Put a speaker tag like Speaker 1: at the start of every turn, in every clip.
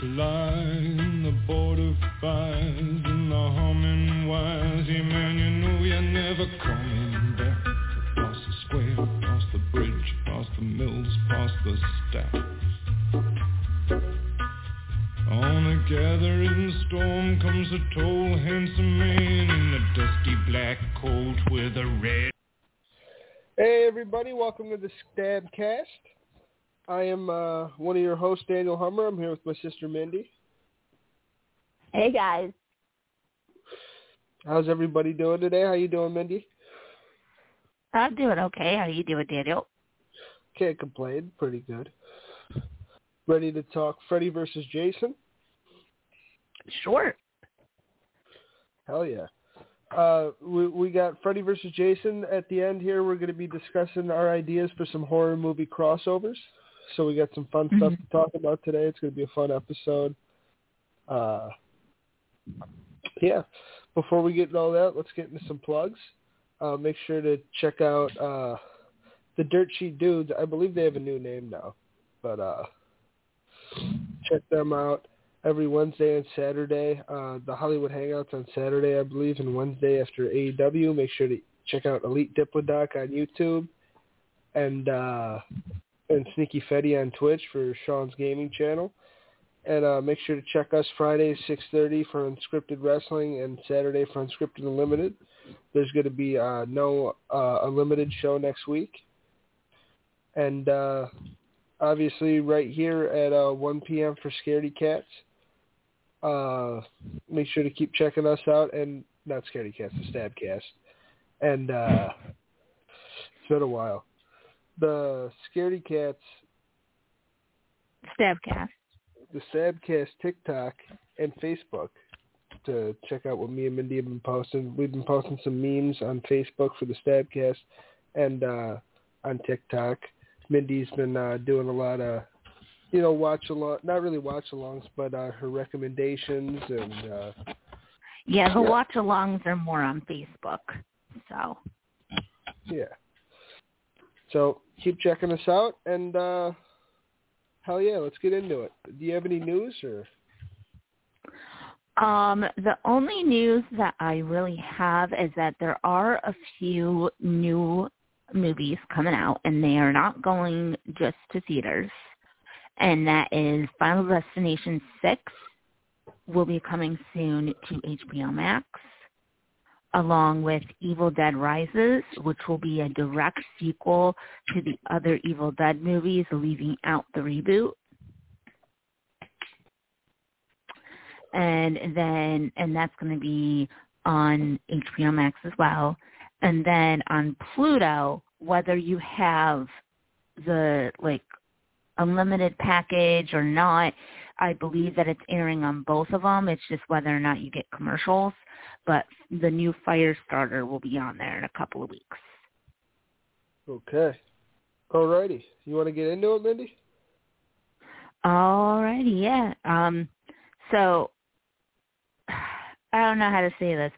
Speaker 1: secrets the border fires and the humming wires. Yeah, man, you know you're never coming back. Across the square, across the bridge, across the mills, past the stacks. On a gathering storm comes a tall, handsome man in a dusty black coat with a red.
Speaker 2: Hey everybody, welcome to the Stabcast. I am uh, one of your hosts, Daniel Hummer. I'm here with my sister Mindy.
Speaker 3: Hey guys.
Speaker 2: How's everybody doing today? How you doing, Mindy?
Speaker 3: I'm doing okay. How you doing, Daniel?
Speaker 2: Can't complain. Pretty good. Ready to talk Freddy versus Jason?
Speaker 3: Sure.
Speaker 2: Hell yeah. Uh, we we got Freddy versus Jason at the end here. We're going to be discussing our ideas for some horror movie crossovers. So we got some fun
Speaker 3: mm-hmm.
Speaker 2: stuff to talk about today. It's going to be a fun episode. Uh, yeah. Before we get into all that, let's get into some plugs. Uh, make sure to check out uh, the Dirt Sheet Dudes. I believe they have a new name now, but uh, check them out every Wednesday and Saturday. Uh, the Hollywood Hangouts on Saturday, I believe, and Wednesday after AEW. Make sure to check out Elite Diplodoc on YouTube and uh, and Sneaky Fetty on Twitch for Sean's gaming channel. And uh, make sure to check us Friday 6.30 for Unscripted Wrestling and Saturday for Unscripted Unlimited. There's going to be uh, no uh, Unlimited show next week. And uh, obviously right here at uh, 1 p.m. for Scaredy Cats. Uh, make sure to keep checking us out. And not Scaredy Cats, the Stabcast. And it's been a while the Scaredy Cats
Speaker 3: Stabcast.
Speaker 2: The Stabcast TikTok and Facebook to check out what me and Mindy have been posting. We've been posting some memes on Facebook for the Stabcast and uh, on TikTok. Mindy's been uh, doing a lot of, you know, watch along, not really watch alongs, but uh, her recommendations and. Uh,
Speaker 3: yeah, the yeah. watch alongs are more on Facebook. So.
Speaker 2: Yeah. So keep checking us out, and uh, hell yeah, let's get into it. Do you have any news or?
Speaker 3: Um, the only news that I really have is that there are a few new movies coming out, and they are not going just to theaters. And that is Final Destination 6 will be coming soon to HBO Max along with Evil Dead Rises, which will be a direct sequel to the other Evil Dead movies, leaving out the reboot. And then, and that's going to be on HBO Max as well. And then on Pluto, whether you have the like unlimited package or not, I believe that it's airing on both of them. It's just whether or not you get commercials but the new Firestarter will be on there in a couple of weeks.
Speaker 2: Okay. Alrighty. You want to get into it, Mindy?
Speaker 3: Alrighty, yeah. Um, so I don't know how to say this.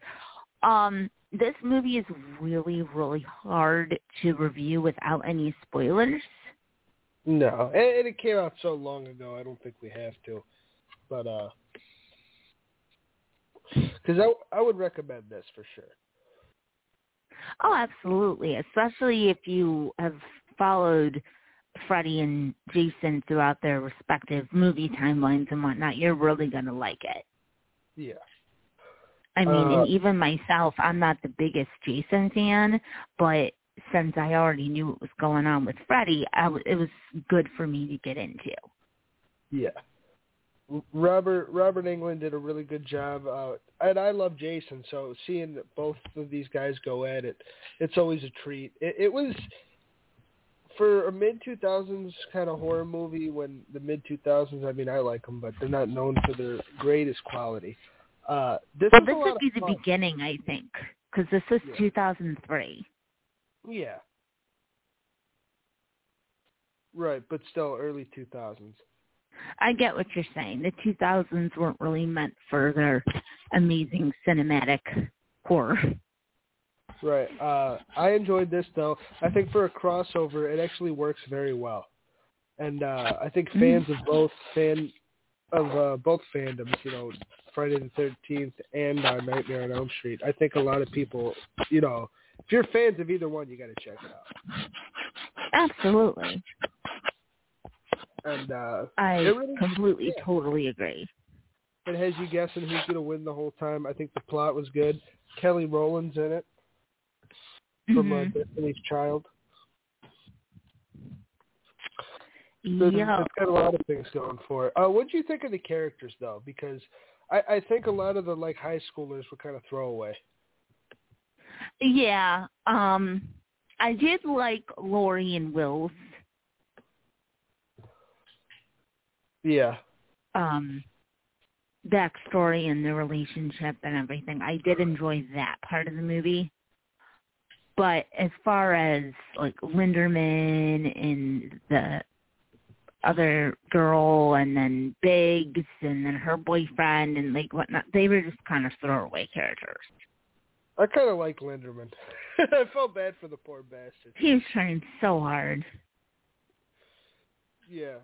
Speaker 3: Um, this movie is really, really hard to review without any spoilers.
Speaker 2: No, and it came out so long ago. I don't think we have to. But uh, because I, I would recommend this for sure.
Speaker 3: Oh, absolutely. Especially if you have followed Freddy and Jason throughout their respective movie timelines and whatnot, you're really going to like it.
Speaker 2: Yeah.
Speaker 3: I mean, uh, and even myself, I'm not the biggest Jason fan, but since I already knew what was going on with Freddy, I w- it was good for me to get into.
Speaker 2: Yeah. Robert Robert Englund did a really good job, uh, and I love Jason. So seeing both of these guys go at it, it's always a treat. It, it was for a mid two thousands kind of horror movie. When the mid two thousands, I mean, I like them, but they're not known for their greatest quality. Uh, this
Speaker 3: well,
Speaker 2: this
Speaker 3: would be the beginning, I think, because this was
Speaker 2: yeah.
Speaker 3: 2003.
Speaker 2: Yeah. Right, but still early 2000s.
Speaker 3: I get what you're saying. The 2000s weren't really meant for their amazing cinematic horror.
Speaker 2: Right. Uh, I enjoyed this though. I think for a crossover, it actually works very well, and uh, I think fans of both fan of uh, both fandoms, you know, Friday the Thirteenth and uh, Nightmare on Elm Street. I think a lot of people, you know, if you're fans of either one, you got to check it out.
Speaker 3: Absolutely.
Speaker 2: And uh,
Speaker 3: I
Speaker 2: really-
Speaker 3: completely,
Speaker 2: yeah.
Speaker 3: totally agree.
Speaker 2: it has you guessing who's going to win the whole time. I think the plot was good. Kelly Rowland's in it from uh,
Speaker 3: Mhm.
Speaker 2: Destiny's Child. So
Speaker 3: Yeah.
Speaker 2: it's got a lot of things going for it. Uh, what do you think of the characters though? Because I, I think a lot of the like high schoolers were kind of throwaway.
Speaker 3: Yeah. Um I did like Lori and Will's
Speaker 2: Yeah.
Speaker 3: um backstory and the relationship and everything. I did enjoy that part of the movie. But as far as like Linderman and the other girl and then Biggs and then her boyfriend and like whatnot, they were just kind of throwaway characters.
Speaker 2: I kind of like Linderman. I felt bad for the poor bastard.
Speaker 3: He was trying so hard.
Speaker 2: Yeah.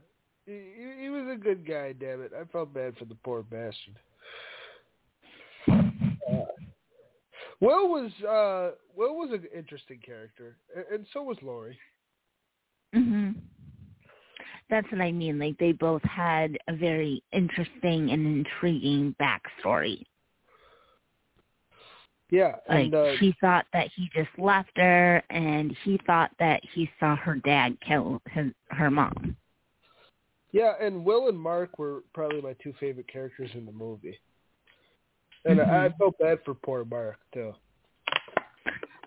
Speaker 2: He, he, he was a good guy, damn it. I felt bad for the poor bastard. Uh, Will was uh Will was an interesting character, and, so was Lori.
Speaker 3: Mhm. That's what I mean. Like they both had a very interesting and intriguing backstory.
Speaker 2: Yeah,
Speaker 3: Like
Speaker 2: and uh,
Speaker 3: she thought that he just left her, and he thought that he saw her dad kill his her mom.
Speaker 2: yeah, and Will and Mark were probably my two favorite characters in the movie. And I, I
Speaker 3: Mhm.
Speaker 2: felt bad for poor Mark too.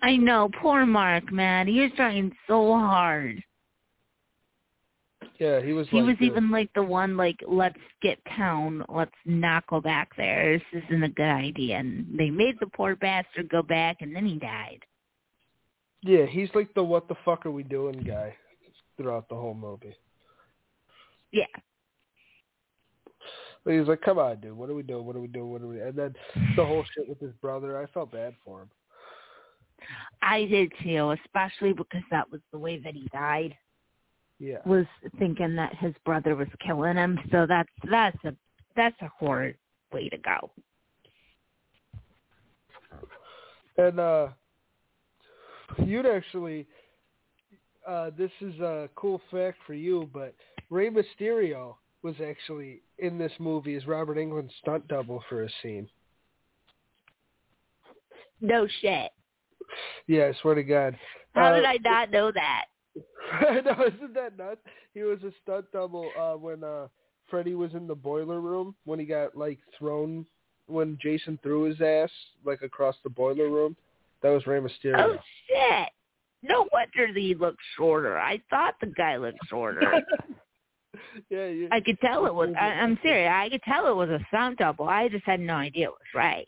Speaker 3: I know, poor Mark, man. He was trying so hard.
Speaker 2: Yeah, he was.
Speaker 3: He
Speaker 2: like
Speaker 3: was
Speaker 2: the-
Speaker 3: even like the one like, let's get town, let's not go back there. This isn't a good idea. And they made the poor bastard go back, and then he died.
Speaker 2: Yeah, he's like the what the fuck are we doing guy throughout the whole movie.
Speaker 3: Yeah.
Speaker 2: But he's like, come on, dude, what are we doing? What are we doing? What are we? And then the whole shit with his brother, I felt bad for him.
Speaker 3: I did too, especially because that was the way that he died.
Speaker 2: Yeah,
Speaker 3: Was thinking that his brother was killing him. So that's that's a that's a horrid way to go.
Speaker 2: and uh, you'd actually, uh, this is a cool fact for you, but Rey Mysterio was actually in this movie as Robert Englund's stunt double for a scene.
Speaker 3: No shit.
Speaker 2: Yeah, I swear to God.
Speaker 3: How
Speaker 2: Uh,
Speaker 3: did I not know that?
Speaker 2: Know, isn't that nuts? He was a stunt double uh, when uh, Freddy was in the boiler room when he got like thrown when Jason threw his ass like across the boiler room. That was Rey Mysterio.
Speaker 3: Oh shit. No wonder he looked shorter. I thought the guy looked shorter.
Speaker 2: yeah, you,
Speaker 3: I could tell it was. I, I'm serious. I could tell it was a stunt double. I just had no idea it was Ray.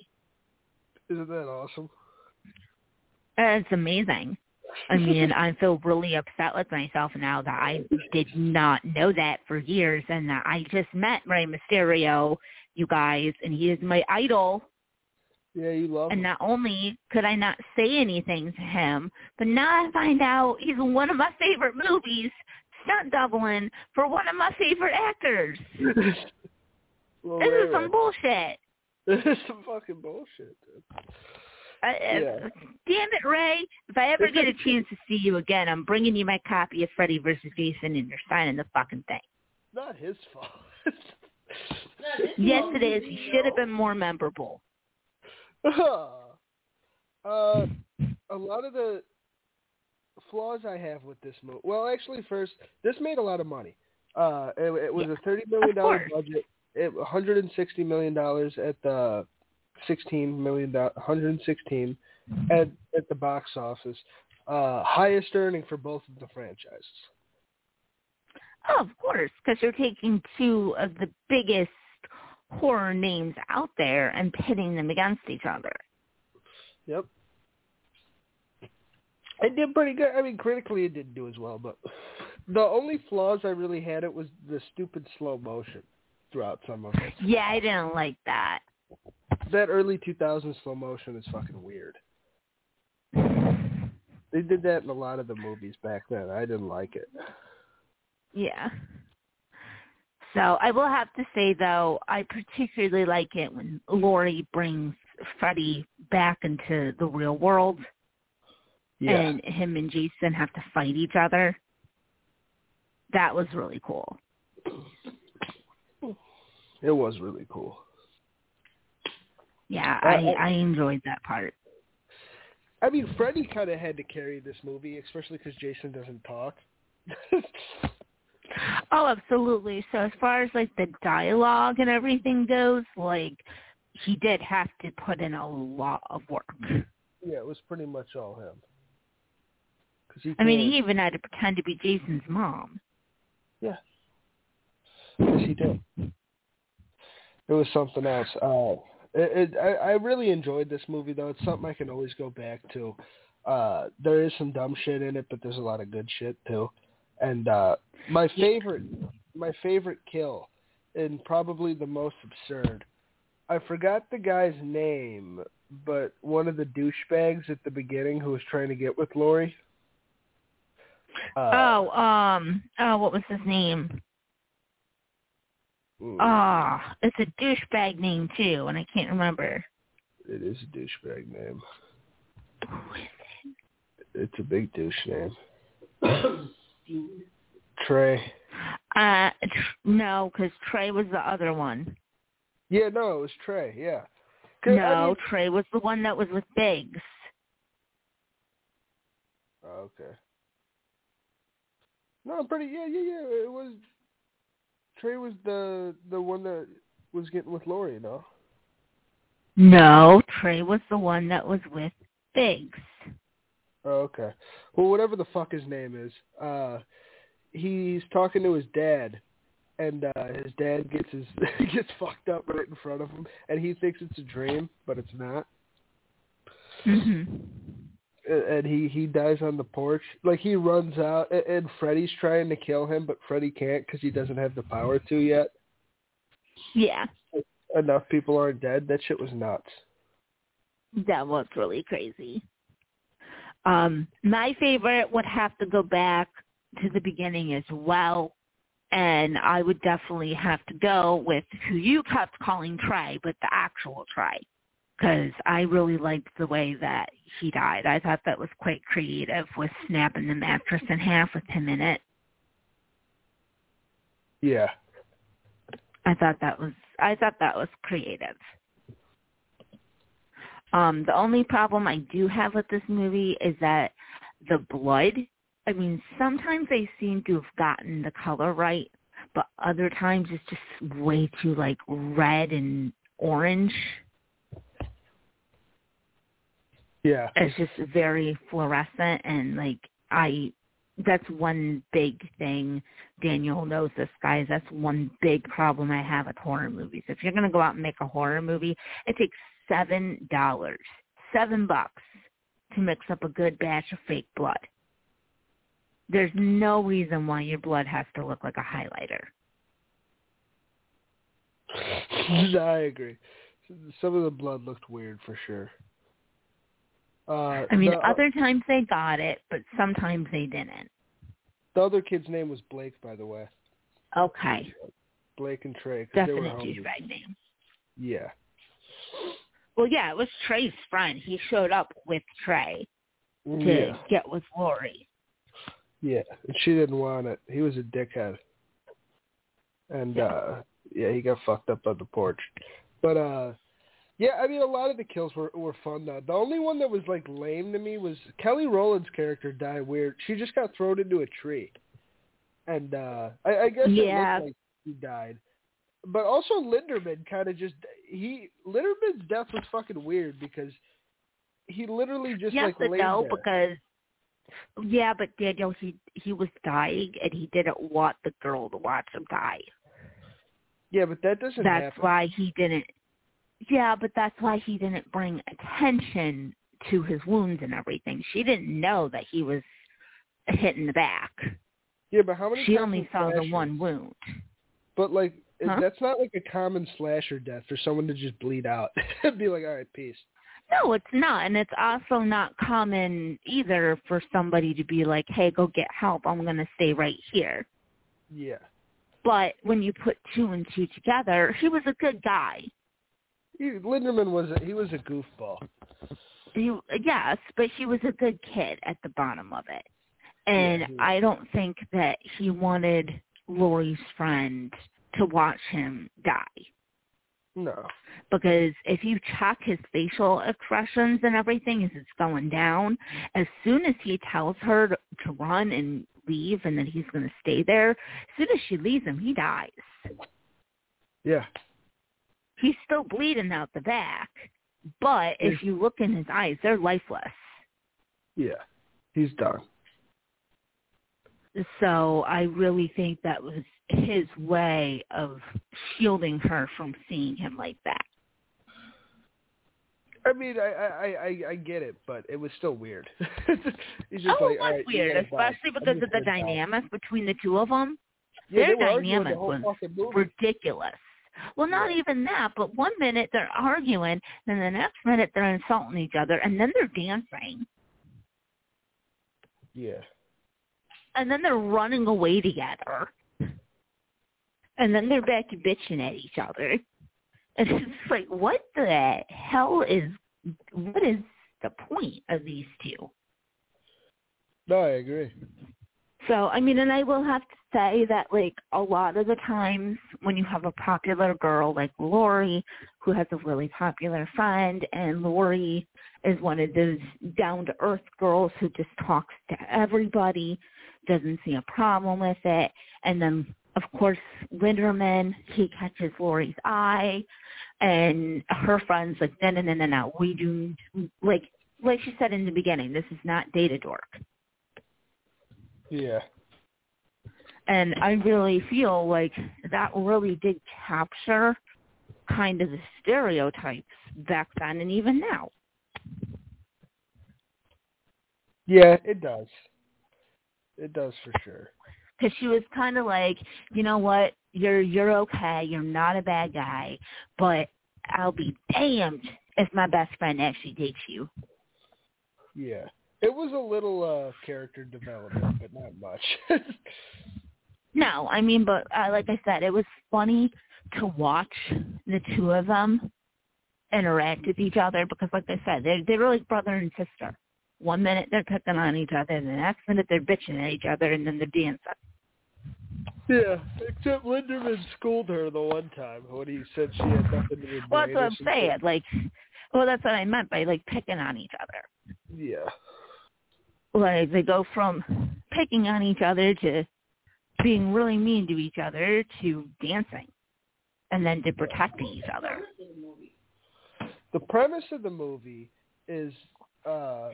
Speaker 2: isn't that awesome?
Speaker 3: It's amazing. I mean, I feel really upset with myself now that I did not know that for years, and that I just met Rey Mysterio, you guys, and he is my idol.
Speaker 2: Yeah, you love
Speaker 3: And
Speaker 2: him.
Speaker 3: not only could I not say anything to him, but now I find out he's in one of my favorite movies, stunt doubling for one of my favorite actors.
Speaker 2: well,
Speaker 3: This is some bullshit.
Speaker 2: This is some fucking bullshit, dude.
Speaker 3: Uh,
Speaker 2: Yeah.
Speaker 3: uh, damn it, Ray! If I ever get a chance to see you again, I'm bringing you my copy of Freddy vs. Jason, and you're signing the fucking thing.
Speaker 2: Not his fault.
Speaker 3: Yes, it is. He should have been more memorable.
Speaker 2: uh, a lot of the flaws I have with this movie. Well, actually, first, this made a lot of money. Uh, it, it was
Speaker 3: Yeah,
Speaker 2: a thirty million dollar budget. It, 160 million dollars at the 16 million, 116 at at the box office. Uh, highest earning for both of the franchises.
Speaker 3: Oh, of course, because you're taking two of the biggest horror names out there and pitting them against each other.
Speaker 2: Yep. It did pretty good. I mean, critically, it didn't do as well, but the only flaws I really had it was the stupid slow motion throughout some of it.
Speaker 3: Yeah, I didn't like that.
Speaker 2: That early 2000s slow motion is fucking weird. They did that in a lot of the movies back then. I didn't like it.
Speaker 3: Yeah. So I will have to say though, I particularly like it when Lori brings Freddy back into the real world
Speaker 2: Yeah.
Speaker 3: and him and Jason have to fight each other. That was really cool.
Speaker 2: it was really cool.
Speaker 3: Yeah,
Speaker 2: Uh,
Speaker 3: I I enjoyed that part.
Speaker 2: I mean, Freddy kind of had to carry this movie, especially because Jason doesn't talk.
Speaker 3: Oh, absolutely. So as far as like the dialogue and everything goes, like he did have to put in a lot of work.
Speaker 2: yeah, it was pretty much all him. Cause he
Speaker 3: I mean, he even had to pretend to be Jason's mom.
Speaker 2: Yeah. Yes, he did. It was something else. Uh, it, it, I, I really enjoyed this movie, though. It's something I can always go back to. Uh, there is some dumb shit in it, but there's a lot of good shit too. And uh, my favorite, my favorite kill, and probably the most absurd. I forgot the guy's name, but one of the douchebags at the beginning who was trying to get with Lori. Uh,
Speaker 3: oh, um, oh, what was his name?
Speaker 2: Mm,
Speaker 3: Ah, it's a douchebag name too, and I can't remember.
Speaker 2: It is a douchebag name. It's a big douche name. Trey.
Speaker 3: Uh, tr- no, because Trey was the other one.
Speaker 2: Yeah, no, it was Trey. Yeah. 'Cause,
Speaker 3: No,
Speaker 2: I mean-
Speaker 3: Trey was the one that was with Biggs.
Speaker 2: oh, okay. No, I'm pretty. Yeah, yeah, yeah. It was. Trey was the the one that was getting with Lori, no?
Speaker 3: No, Trey was the one that was with Biggs.
Speaker 2: Oh, okay. Well, whatever the fuck his name is, uh, he's talking to his dad, and uh, his dad gets his gets fucked up right in front of him, and he thinks it's a dream, but it's not.
Speaker 3: Mhm.
Speaker 2: And he he dies on the porch. Like he runs out, a- and Freddy's trying to kill him, but Freddy can't because he doesn't have the power to yet.
Speaker 3: Yeah,
Speaker 2: Enough people aren't dead. That shit was nuts.
Speaker 3: that was really crazy. Um, my favorite would have to go back to the beginning as well, and I would definitely have to go with who you kept calling Trey, but the actual Trey, because I really liked the way that he died. I thought that was quite creative with snapping the mattress in half with him in it.
Speaker 2: Yeah.
Speaker 3: I thought that was I thought that was creative. Um, the only problem I do have with this movie is that the blood. I mean, sometimes they seem to have gotten the color right, but other times it's just way too like red and orange.
Speaker 2: Yeah.
Speaker 3: It's just very fluorescent and like I that's one big thing. Daniel knows this guys. That's one big problem I have with horror movies. If you're gonna go out and make a horror movie, it takes seven dollars. Seven bucks to mix up a good batch of fake blood. There's no reason why your blood has to look like a highlighter.
Speaker 2: I agree. Some of the blood looked weird for sure. Uh,
Speaker 3: I mean,
Speaker 2: the,
Speaker 3: other times they got it, but sometimes they didn't.
Speaker 2: the other kid's name was Blake, by the way.
Speaker 3: Okay,
Speaker 2: Blake and Trey. they were
Speaker 3: definite douchebag name.
Speaker 2: Yeah.
Speaker 3: Well, yeah, it was Trey's friend. He showed up with Trey to
Speaker 2: Yeah.
Speaker 3: get with Lori.
Speaker 2: Yeah. And she didn't want it. He was a dickhead. And
Speaker 3: Yeah.
Speaker 2: uh yeah, he got fucked up on the porch. But uh yeah, I mean a lot of the kills were were fun though. The only one that was like lame to me was Kelly Rowland's character died weird. She just got thrown into a tree. And uh I, I guess
Speaker 3: Yeah.
Speaker 2: it looked like he died. But also Linderman kind of just he Linderman's death was fucking weird because he literally just
Speaker 3: yes
Speaker 2: like
Speaker 3: and no,
Speaker 2: there.
Speaker 3: because yeah, but Daniel, he he was dying and he didn't want the girl to watch him die.
Speaker 2: Yeah, but that doesn't
Speaker 3: That's
Speaker 2: happen.
Speaker 3: why he didn't. Yeah, but that's why he didn't bring attention to his wounds and everything. She didn't know that he was hit in the back.
Speaker 2: Yeah, but how many
Speaker 3: She only saw the one wound.
Speaker 2: But like
Speaker 3: Huh?
Speaker 2: that's not like a common slasher death for someone to just bleed out and be like, all right, peace.
Speaker 3: No, it's not, and it's also not common either for somebody to be like, "Hey, go get help. I'm going to stay right here."
Speaker 2: Yeah.
Speaker 3: But when you put two and two together, he was a good guy.
Speaker 2: He, Linderman was a, he was a goofball.
Speaker 3: He, yes, but he was a good kid at the bottom of it, and
Speaker 2: Yeah,
Speaker 3: I don't think that he wanted Lori's friend to watch him die.
Speaker 2: No.
Speaker 3: because if you check his facial expressions and everything as it's going down, as soon as he tells her to, to run and leave and that he's going to stay there, as soon as she leaves him, he dies.
Speaker 2: Yeah.
Speaker 3: He's still bleeding out the back, but if you look in his eyes, they're lifeless.
Speaker 2: Yeah. He's done.
Speaker 3: So I really think that was his way of shielding her from seeing him like that.
Speaker 2: I mean, I I I, I get it, but it was still weird. He's just
Speaker 3: oh,
Speaker 2: like,
Speaker 3: it was
Speaker 2: right,
Speaker 3: weird, especially because of the dynamic between the two of them.
Speaker 2: Yeah,
Speaker 3: Their
Speaker 2: they were arguing
Speaker 3: dynamic
Speaker 2: the
Speaker 3: was
Speaker 2: fucking movie.
Speaker 3: ridiculous. Well, not even that, but one minute they're arguing, and the next minute they're insulting each other, and then they're dancing,
Speaker 2: Yeah.
Speaker 3: and then they're running away together, and then they're back to bitching at each other. And it's like, what the hell is, what is the point of these two?
Speaker 2: No, I agree.
Speaker 3: So, I mean, and I will have to say that, like, a lot of the times when you have a popular girl like Lori, who has a really popular friend, and Lori is one of those down-to-earth girls who just talks to everybody, doesn't see a problem with it, and then, of course, Linderman, he catches Lori's eye, and her friend's like, no, no, no, no, no, we do, like, like she said in the beginning, this is not data dork.
Speaker 2: Yeah.
Speaker 3: And I really feel like that really did capture kind of the stereotypes back then and even now.
Speaker 2: Yeah, it does. It does for sure.
Speaker 3: Because she was kind of like, you know what, you're you're okay, you're not a bad guy, but I'll be damned if my best friend actually dates you.
Speaker 2: Yeah. It was a little uh character development, but not much.
Speaker 3: No, I mean, but uh, like I said, it was funny to watch the two of them interact with each other because, like I said, they're they're like brother and sister. One minute they're picking on each other, and the next minute they're bitching at each other, and then they're dancing.
Speaker 2: yeah, except Linderman schooled her the one time when he said she had nothing to do with
Speaker 3: Well, that's what I'm saying. Like, well, that's what I meant by like picking on each other.
Speaker 2: Yeah.
Speaker 3: Like they go from picking on each other to being really mean to each other to dancing, and then to protecting each other.
Speaker 2: The premise of the movie is uh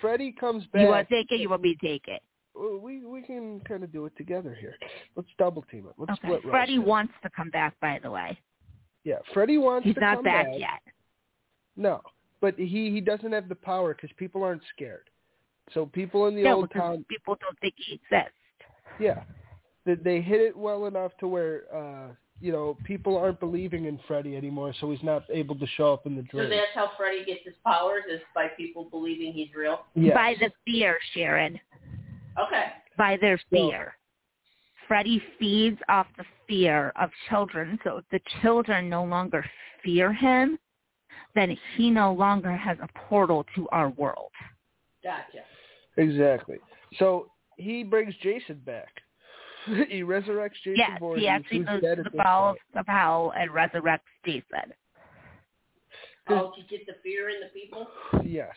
Speaker 2: Freddy comes back.
Speaker 3: You want to take it? You want me to take it?
Speaker 2: Well, we we can kind of do it together here. Let's double team it. Let's
Speaker 3: Okay.
Speaker 2: split.
Speaker 3: Freddy wants to come back, by the way.
Speaker 2: Yeah, Freddy wants
Speaker 3: He's
Speaker 2: to
Speaker 3: not
Speaker 2: come
Speaker 3: back
Speaker 2: back.
Speaker 3: yet.
Speaker 2: No, but he he doesn't have the power because people aren't scared. So people in the
Speaker 3: no,
Speaker 2: old town,
Speaker 3: people don't think he exists.
Speaker 2: yeah, they, they hit it well enough to where uh you know people aren't believing in Freddy anymore, so he's not able to show up in the dream.
Speaker 4: So that's how Freddy gets his powers is by people believing he's real.
Speaker 2: Yes.
Speaker 3: By the fear, Sharon.
Speaker 4: Okay.
Speaker 3: By their
Speaker 2: So-
Speaker 3: fear. Freddy feeds off the fear of children. So if the children no longer fear him, then he no longer has a portal to our world.
Speaker 4: Gotcha.
Speaker 2: Exactly. So he brings Jason back. he resurrects Jason
Speaker 3: yes,
Speaker 2: Voorhees,
Speaker 3: he actually goes to the bowels of hell and resurrects Jason.
Speaker 4: Oh, to get the fear in the people?
Speaker 2: Yes.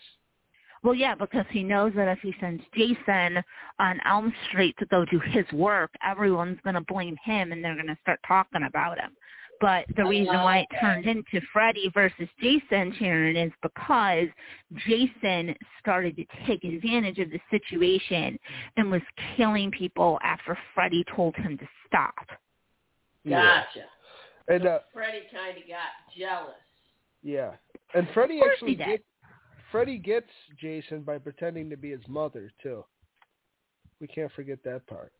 Speaker 3: Well, yeah, because he knows that if he sends Jason on Elm Street to go do his work, everyone's going to blame him and they're going to start talking about him. But the reason why it turned into Freddy versus Jason, Sharon, is because Jason started to take advantage of the situation and was killing people after Freddy told him to stop.
Speaker 2: Yeah.
Speaker 4: Gotcha.
Speaker 2: And uh
Speaker 4: Freddy kind of got jealous.
Speaker 2: yeah. And Freddy actually
Speaker 3: did.
Speaker 2: gets Freddy gets Jason by pretending to be his mother too. We can't forget that part.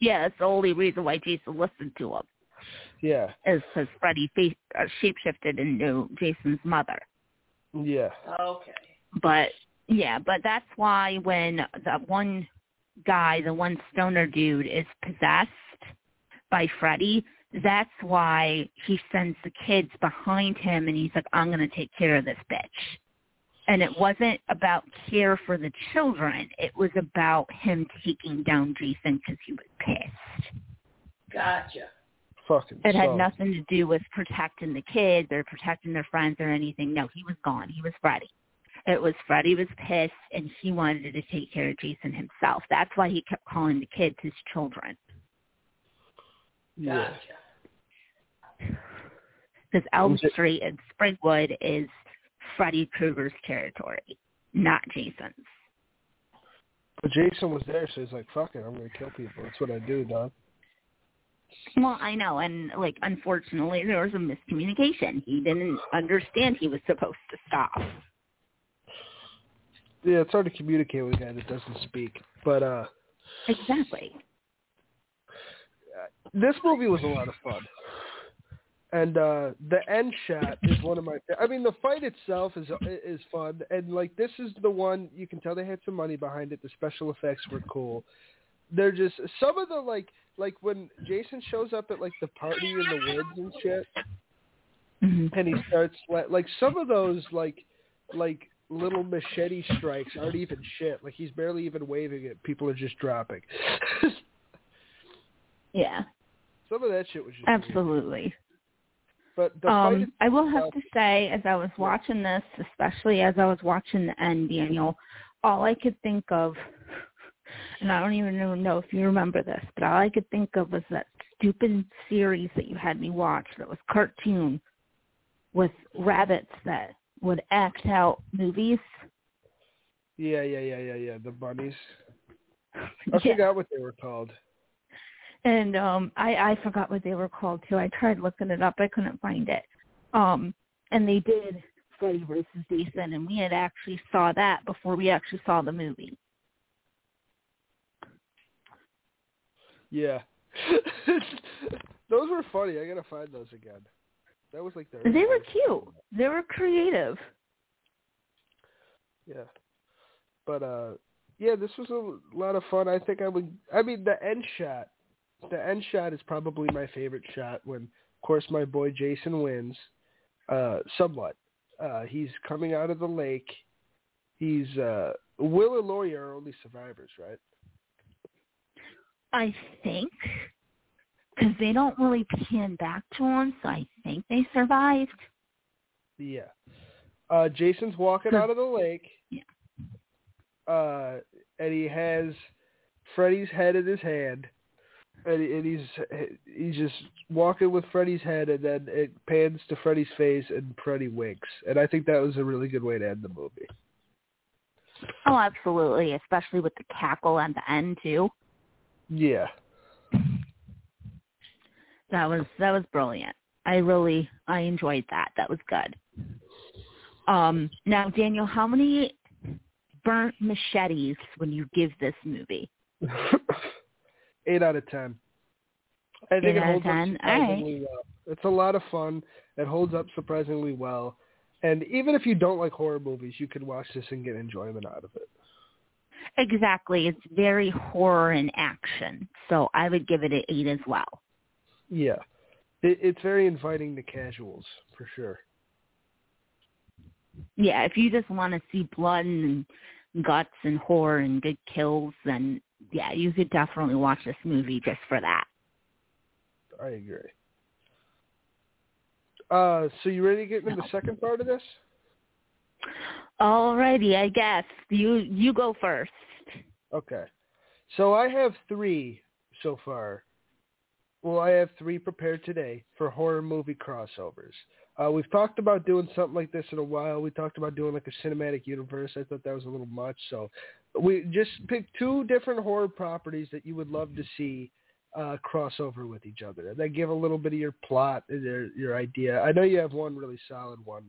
Speaker 3: Yeah, that's the only reason why Jason listened to him.
Speaker 2: Yeah.
Speaker 3: is because Freddy face, uh, shapeshifted into Jason's mother.
Speaker 2: Yeah.
Speaker 4: Okay.
Speaker 3: But yeah, but that's why when the one guy, the one stoner dude, is possessed by Freddy, that's why he sends the kids behind him and he's like, I'm going to take care of this bitch. And it wasn't about care for the children. It was about him taking down Jason because he was pissed.
Speaker 4: Gotcha.
Speaker 2: Fucking.
Speaker 3: It had
Speaker 2: so-
Speaker 3: nothing to do with protecting the kids or protecting their friends or anything. No, he was gone. He was Freddy. It was Freddy was pissed and he wanted to take care of Jason himself. That's why he kept calling the kids his children.
Speaker 2: Yeah.
Speaker 4: Gotcha.
Speaker 3: Because Elm
Speaker 2: it-
Speaker 3: Street and Springwood is Freddy Krueger's territory, not Jason's.
Speaker 2: But Jason was there, so he's like, "Fuck it, I'm gonna kill people. That's what I do, dog."
Speaker 3: Well, I know, and like unfortunately, there was a miscommunication. He didn't understand he was supposed to stop.
Speaker 2: Yeah, it's hard to communicate with a guy that doesn't speak. But uh
Speaker 3: Exactly.
Speaker 2: this movie was a lot of fun. And uh the end shot is one of my I mean the fight itself is is fun and like this is the one you can tell they had some money behind it. The special effects were cool. They're just some of the like like when Jason shows up at like the party in the woods and shit
Speaker 3: hmm
Speaker 2: and he starts like some of those like like little machete strikes aren't even shit. Like he's barely even waving it. People are just dropping.
Speaker 3: Yeah,
Speaker 2: some of that shit was just weird.
Speaker 3: absolutely.
Speaker 2: But the fight
Speaker 3: Um, I will have to say, as I was watching this, especially as I was watching the end, Daniel, all I could think of, and I don't even know- if you remember this, but all I could think of was that stupid series that you had me watch that was cartoon with rabbits that would act out movies.
Speaker 2: Yeah, yeah, yeah, yeah, yeah. The bunnies. I
Speaker 3: Yeah.
Speaker 2: forgot what they were called.
Speaker 3: and um I I forgot what they were called too. I tried looking it up, I couldn't find it. Um and they did Freddy versus Jason and we had actually saw that before we actually saw the movie.
Speaker 2: Yeah. those were funny. I gotta find those again. That was like the.
Speaker 3: They were cute. They were creative.
Speaker 2: Yeah. But uh, yeah, this was a lot of fun. I think I would. I mean, the end shot. The end shot is probably my favorite shot. When, of course, my boy Jason wins. Uh, somewhat. Uh, he's coming out of the lake. He's uh, Will and Lori are only survivors, right?
Speaker 3: I think because they don't really pan back to them, so I think they survived.
Speaker 2: Yeah. Uh, Jason's walking out of the lake.
Speaker 3: Yeah.
Speaker 2: Uh, and he has Freddy's head in his hand, and, and he's he's just walking with Freddy's head, and then it pans to Freddy's face, and Freddy winks. And I think that was a really good way to end the movie.
Speaker 3: Oh, absolutely, especially with the cackle at the end too.
Speaker 2: Yeah.
Speaker 3: That was that was brilliant. I really I enjoyed that. That was good. Um, now, Daniel, how many burnt machetes would you give this movie?
Speaker 2: Eight out of ten. I think
Speaker 3: Eight
Speaker 2: it
Speaker 3: out of
Speaker 2: holds up
Speaker 3: 10? All right.
Speaker 2: surprisingly well. It's a lot of fun. It holds up surprisingly well. And even if you don't like horror movies, you can watch this and get enjoyment out of it.
Speaker 3: Exactly. It's very horror and action, so I would give it an eight as well.
Speaker 2: Yeah. It, it's very inviting to casuals, for sure.
Speaker 3: Yeah, if you just want to see blood and guts and horror and good kills, then yeah, you could definitely watch this movie just for that.
Speaker 2: I agree. Uh, so you ready to get into the second part of this?
Speaker 3: Alrighty, I guess you you go first.
Speaker 2: Okay. So I have three so far. Well, I have three prepared today for horror movie crossovers. Uh, we've talked about doing something like this in a while. We talked about doing like a cinematic universe. I thought that was a little much, so we just picked two different horror properties that you would love to see uh, crossover with each other, and then give a little bit of your plot and your your idea. I know you have one really solid one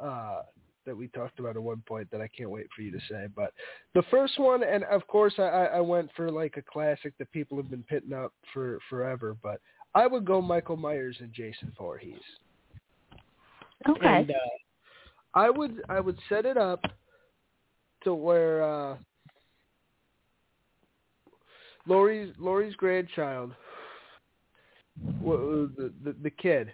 Speaker 2: uh, that we talked about at one point that I can't wait for you to say. But the first one, and of course I, I went for like a classic that people have been pitting up for forever, but I would go Michael Myers and Jason Voorhees.
Speaker 3: Okay.
Speaker 2: And uh, I would I would set it up to where uh Laurie's Laurie's grandchild, the the, the kid,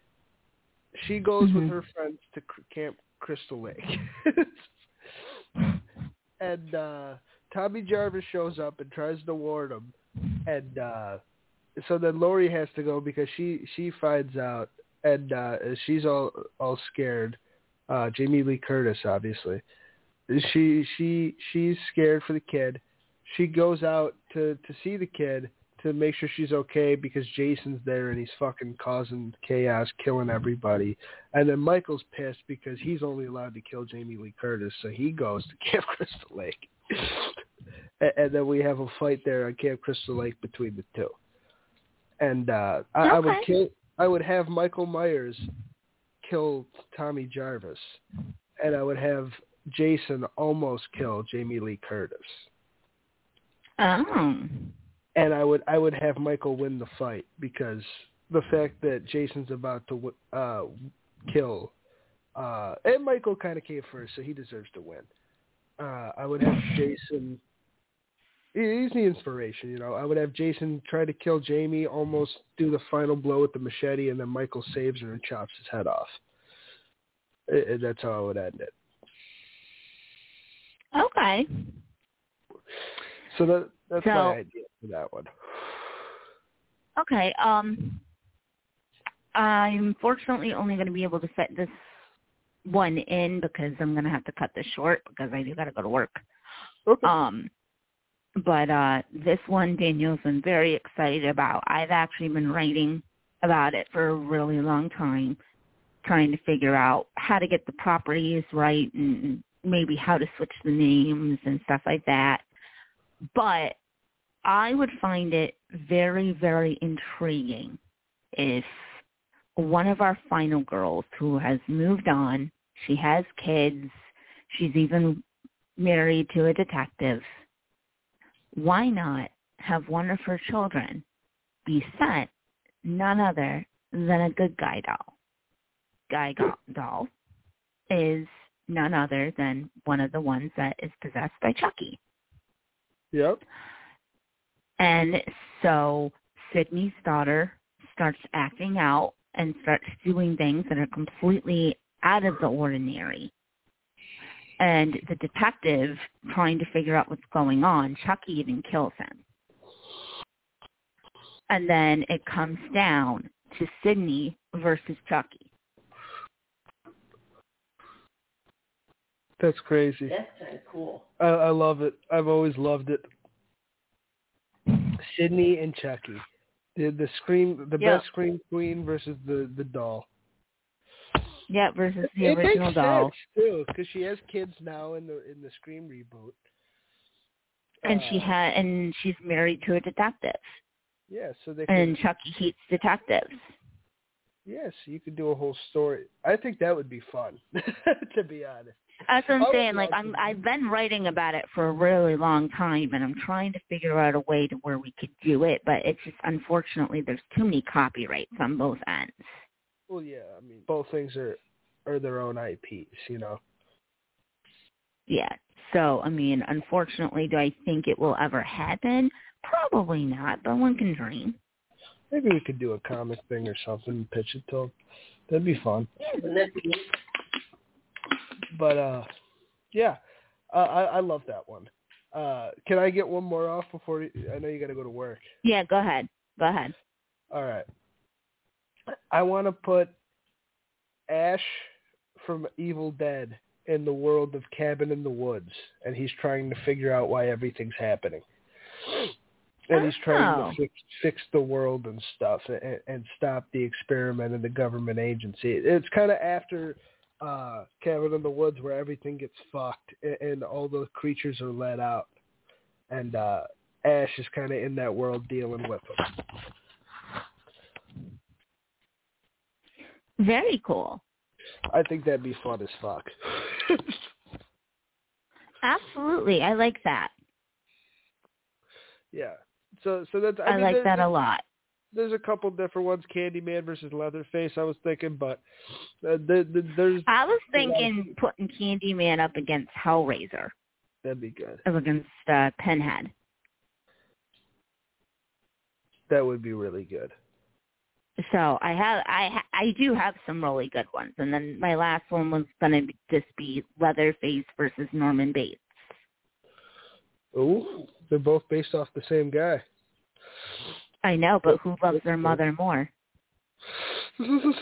Speaker 2: she goes
Speaker 3: Mhm.
Speaker 2: with her friends to Camp Crystal Lake, and uh Tommy Jarvis shows up and tries to warn him, and uh so then Laurie has to go because she she finds out and uh she's all all scared. Uh Jamie Lee Curtis obviously. She she she's scared for the kid. She goes out to to see the kid to make sure she's okay because Jason's there and he's fucking causing chaos, killing everybody. And then Michael's pissed because he's only allowed to kill Jamie Lee Curtis, so he goes to Camp Crystal Lake. and, and then we have a fight there on Camp Crystal Lake between the two. And uh I, I would kill I would have Michael Myers kill Tommy Jarvis. And I would have Jason almost kill Jamie Lee Curtis.
Speaker 3: Oh.
Speaker 2: And I would I would have Michael win the fight because the fact that Jason's about to uh, kill, uh, and Michael kind of came first, so he deserves to win. Uh, I would have Jason. He's the inspiration, you know. I would have Jason try to kill Jamie, almost do the final blow with the machete, and then Michael saves her and chops his head off. And- and that's how I would end it.
Speaker 3: Okay.
Speaker 2: So that that's
Speaker 3: So-
Speaker 2: my idea for that one.
Speaker 3: Okay. Um, I'm fortunately only going to be able to fit this one in because I'm going to have to cut this short because I do got to go to work.
Speaker 2: Okay.
Speaker 3: Um, but uh, this one Daniel's been very excited about. I've actually been writing about it for a really long time, trying to figure out how to get the properties right and maybe how to switch the names and stuff like that. But I would find it very, very intriguing if one of our final girls who has moved on, she has kids, she's even married to a detective, why not have one of her children be sent none other than a good guy doll? Guy doll is none other than one of the ones that is possessed by Chucky.
Speaker 2: Yep.
Speaker 3: And so Sydney's daughter starts acting out and starts doing things that are completely out of the ordinary. And the detective trying to figure out what's going on, Chucky even kills him. And then it comes down to Sydney versus Chucky.
Speaker 2: That's crazy.
Speaker 4: That's kind of cool.
Speaker 2: I, I love it. I've always loved it. Sydney and Chucky, the the scream, the
Speaker 3: Yeah.
Speaker 2: best scream queen versus the the doll.
Speaker 3: Yeah, versus the
Speaker 2: it
Speaker 3: original
Speaker 2: makes
Speaker 3: doll.
Speaker 2: sense too, because she has kids now in the in the Scream reboot.
Speaker 3: And she
Speaker 2: Uh,
Speaker 3: had and she's married to a detective.
Speaker 2: yeah, so they
Speaker 3: And
Speaker 2: could,
Speaker 3: Chucky hates detectives.
Speaker 2: yeah, so you could do a whole story. I think that would be fun, to be honest.
Speaker 3: That's what
Speaker 2: I
Speaker 3: I'm
Speaker 2: would
Speaker 3: saying. Like I'm. I've been writing about it for a really long time, and I'm trying to figure out a way to where we could do it. But it's just unfortunately there's too many copyrights on both ends.
Speaker 2: Well, yeah, I mean, both things are are their own IPs, you know.
Speaker 3: Yeah. So I mean, unfortunately, do I think it will ever happen? Probably not, but one can dream.
Speaker 2: Maybe we could do a comic thing or something and pitch it to them. That'd be fun.
Speaker 4: Wouldn't that be
Speaker 2: But uh, yeah, uh, I I love that one. Uh, can I get one more off before you, I know you got to go to work?
Speaker 3: Yeah. Go ahead. Go ahead.
Speaker 2: All right. I want to put Ash from Evil Dead in the world of Cabin in the Woods, and he's trying to figure out why everything's happening. And he's trying
Speaker 3: Oh.
Speaker 2: to fix fix the world and stuff, and, and stop the experiment and the government agency. It's kind of after uh Cabin in the Woods where everything gets fucked and, and all the creatures are let out, and uh Ash is kind of in that world dealing with them.
Speaker 3: Very cool.
Speaker 2: I think that'd be fun as fuck.
Speaker 3: Absolutely. I like that.
Speaker 2: yeah. So so that's I,
Speaker 3: I,
Speaker 2: mean,
Speaker 3: like
Speaker 2: there-
Speaker 3: that a lot.
Speaker 2: There's a couple different ones, Candyman versus Leatherface. I was thinking, but uh, the, the, there's
Speaker 3: I was thinking putting Candyman up against Hellraiser,
Speaker 2: that'd be good.
Speaker 3: up against uh, Pinhead.
Speaker 2: That would be really good.
Speaker 3: So I have I ha- I do have some really good ones, and then my last one was gonna just be Leatherface versus Norman Bates.
Speaker 2: Ooh, they're both based off the same guy.
Speaker 3: I know, but who loves their mother more?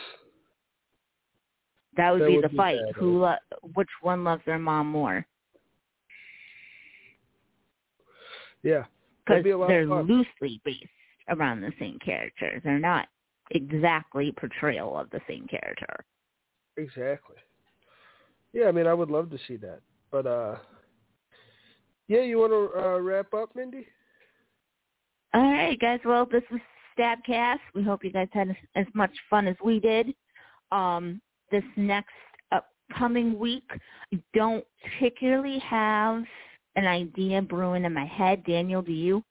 Speaker 3: That would
Speaker 2: That
Speaker 3: be
Speaker 2: would
Speaker 3: the
Speaker 2: be
Speaker 3: fight.
Speaker 2: bad,
Speaker 3: Who lo- which one loves their mom more?
Speaker 2: yeah,
Speaker 3: Because
Speaker 2: be a lot of
Speaker 3: they're loosely based around the same characters. They're not exactly portrayal of the same character.
Speaker 2: exactly. Yeah, I mean, I would love to see that, but uh, yeah, you want to uh, wrap up, Mindy?
Speaker 3: All right, guys. Well, this was Stabcast. We hope you guys had as, much fun as we did. Um, this next upcoming week, I don't particularly have an idea brewing in my head. Daniel, do you?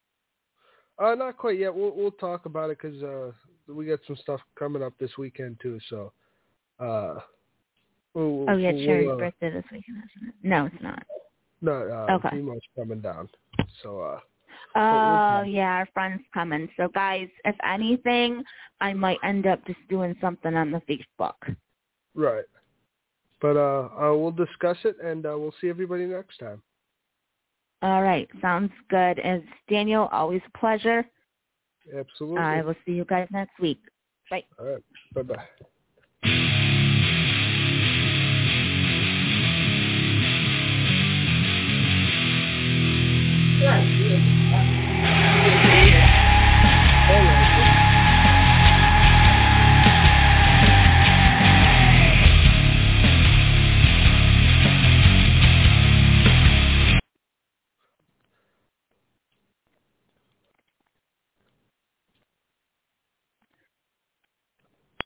Speaker 2: Uh, not quite yet. We'll we'll talk about it because uh, we got some stuff coming up this weekend too. So, uh, we'll,
Speaker 3: Oh, yeah,
Speaker 2: we'll, uh,
Speaker 3: birthday this weekend, isn't it? No, it's not.
Speaker 2: No, uh,
Speaker 3: Okay.
Speaker 2: Femo's coming down. So, uh,
Speaker 3: Oh, yeah, our friend's coming. So, guys, if anything, I might end up just doing something on the Facebook.
Speaker 2: Right. But uh, uh we'll discuss it, and uh, we'll see everybody next time.
Speaker 3: All right. Sounds good. As Daniel, always a pleasure.
Speaker 2: Absolutely.
Speaker 3: I will see you guys next week. Bye.
Speaker 2: All right. Bye-bye. Right. Yeah.